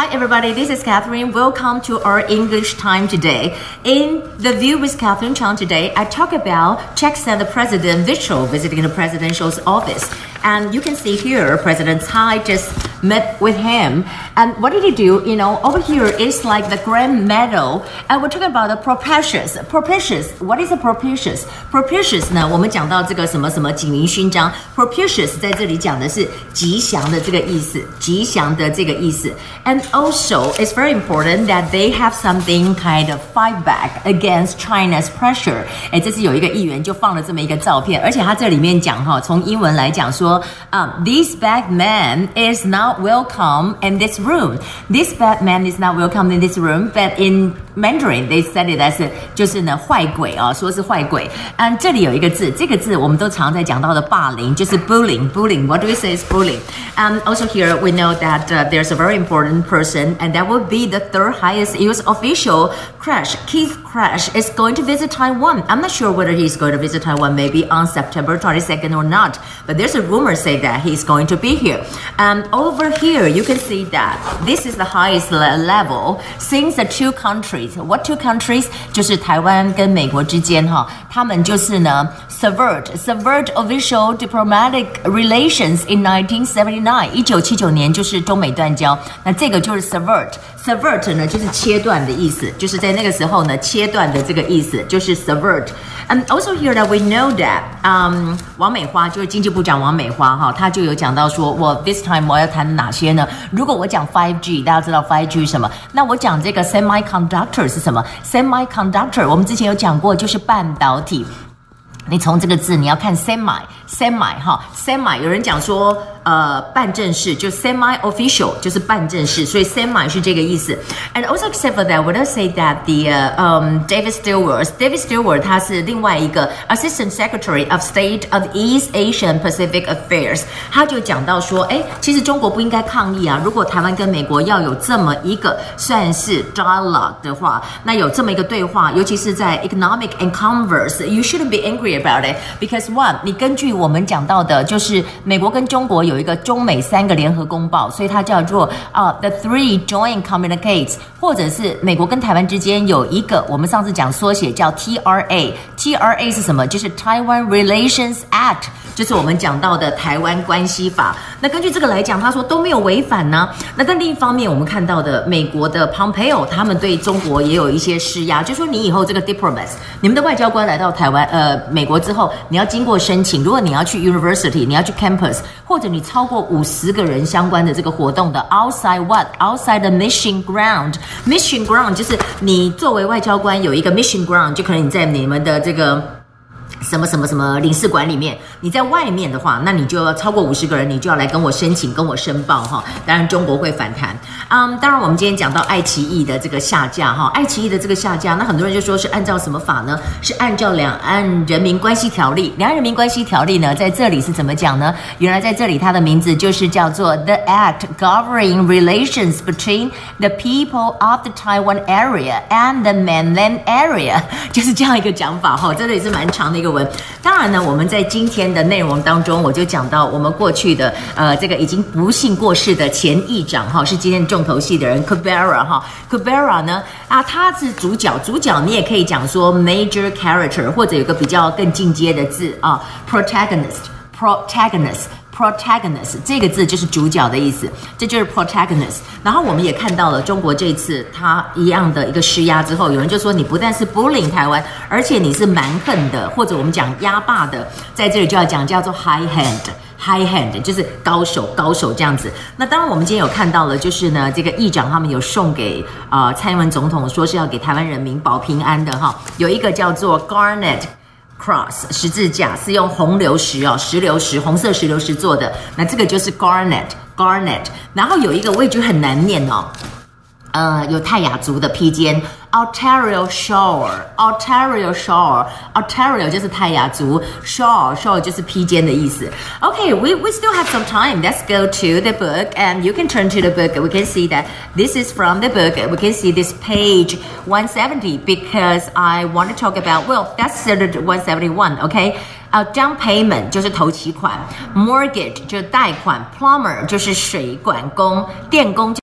Hi, everybody. This is Catherine. Welcome to our English time today. In the View with Catherine Chang today, I talk about Czechs and the President Vystrčil visiting the presidential's office. And you can see here, President Tsai just met with him. And what did he do? You know, over here is like the grand medal. And we're talking about the propitious. Propitious. What is a propitious? Propitious 呢？我们讲到这个什么什么锦麟勋章，propitious 在这里讲的是吉祥的这个意思，吉祥的这个意思。And also, it's very important that they have something kind of fight back against China's pressure. 哎，这次有一个议员就放了这么一个照片，而且他这里面讲哈，从英文来讲说，嗯，this bad man is not welcome in this room. This Batman is not welcome in this room, but in Mandarin they said it as 就是呢坏鬼啊、哦，说是坏鬼。嗯，这里有一个字，这个字我们都常在讲到的霸凌，就是 bullying。bullying。What do we say is bullying? Um, also here we know that uh, there's a very important person, and that would be the third highest U.S. official, Krach Keith Krach, is going to visit Taiwan. I'm not sure whether he's going to visit Taiwan, maybe on September 22nd or not. But there's a rumor saying that he's going to be here. And over here you can see that this is the highest level since the two countries. What two countries? 就是台湾跟美国之间哈，他们就是呢 subvert subvert official diplomatic relations in 1979. 一九七九年就是中美断交，那这个就是 subvert subvert 呢就是切断的意思，就是在那个时候呢切断的这个意思就是 subvert。And also here that we know that，嗯、um,，王美花就是经济部长王美花哈，她就有讲到说，我 this time 我要谈哪些呢？如果我讲 five G，大家知道 five G 是什么？那我讲这个 semiconductor 是什么？semiconductor 我们之前有讲过，就是半导体。 你从这个字你要看 semi semi 哈 semi，有人讲说。呃办正式，就 semi-official 就是办正式，所以 semi 是这个意思。And also except for that, would I say that the uh, um David Stilwell, David Stilwell 他是另外一个 Assistant Secretary of State of East Asian Pacific Affairs，他就讲到说，哎，其实中国不应该抗议啊，如果台湾跟美国要有这么一个算是 dialogue 的话，那有这么一个对话，尤其是在 economic and commerce，you shouldn't be angry about it because one，你根据我们讲到的，就是美国跟中国有有一个中美三个联合公报，所以它叫做啊 The Three Joint Communiques，或者是美国跟台湾之间有一个，我们上次讲缩写叫 TRA。TRA 是什么？就是 Taiwan Relations Act，就是我们讲到的台湾关系法。那根据这个来讲，他说都没有违反呢。那但另一方面，我们看到的美国的 Pompeo 他们对中国也有一些施压，就说你以后这个 diplomats，你们的外交官来到台湾呃美国之后，你要经过申请，如果你要去 university，你要去 campus，或者你超过五十个人相关的这个活动的 outside what outside the mission ground mission ground 就是你作为外交官有一个 mission ground，就可能你在你们的这个。什么什么什么领事馆里面，你在外面的话，那你就要超过五十个人，你就要来跟我申请，跟我申报哈。当然中国会反弹。嗯，当然我们今天讲到爱奇艺的这个下架哈，爱奇艺的这个下架，那很多人就说是按照什么法呢？是按照两岸人民关系条例。两岸人民关系条例呢，在这里是怎么讲呢？原来在这里它的名字就是叫做 The Act Governing Relations Between the People of the Taiwan Area and the Mainland Area，就是这样一个讲法哈。真的也是蛮长的一个。文，当然呢，我们在今天的内容当中，我就讲到我们过去的呃，这个已经不幸过世的前议长哈，是今天重头戏的人 c a b e r a 哈。C a b e r a 呢啊，他是主角，主角你也可以讲说 major character，或者有个比较更进阶的字啊，protagonist，protagonist。Protagonist 这个字就是主角的意思，这就是 protagonist。然后我们也看到了中国这次他一样的一个施压之后，有人就说你不但是 bullying 台湾，而且你是蛮横的，或者我们讲压霸的，在这里就要讲叫做 high hand，high hand 就是高手高手这样子。那当然我们今天有看到了，就是呢这个议长他们有送给啊蔡英文总统说是要给台湾人民保平安的哈，有一个叫做 Garnet。Cross 十字架是用红流石哦，石榴石，红色石榴石做的。那这个就是 Garnet，Garnet。然后有一个我也觉得很难念哦，呃犹太雅族的披肩，Atayal shawl，Atayal shawl，Atayal 就是泰雅族，shawl shawl 就是披肩的意思。Okay, we we still have some time. Let's go to the book, and you can turn to the book. We can see that this is from the book. We can see this page 170 because I want to talk about. Well, that's 171. Okay. 啊、uh,，down payment 就是头期款，mortgage 就是贷款，plumber 就是水管工、电工。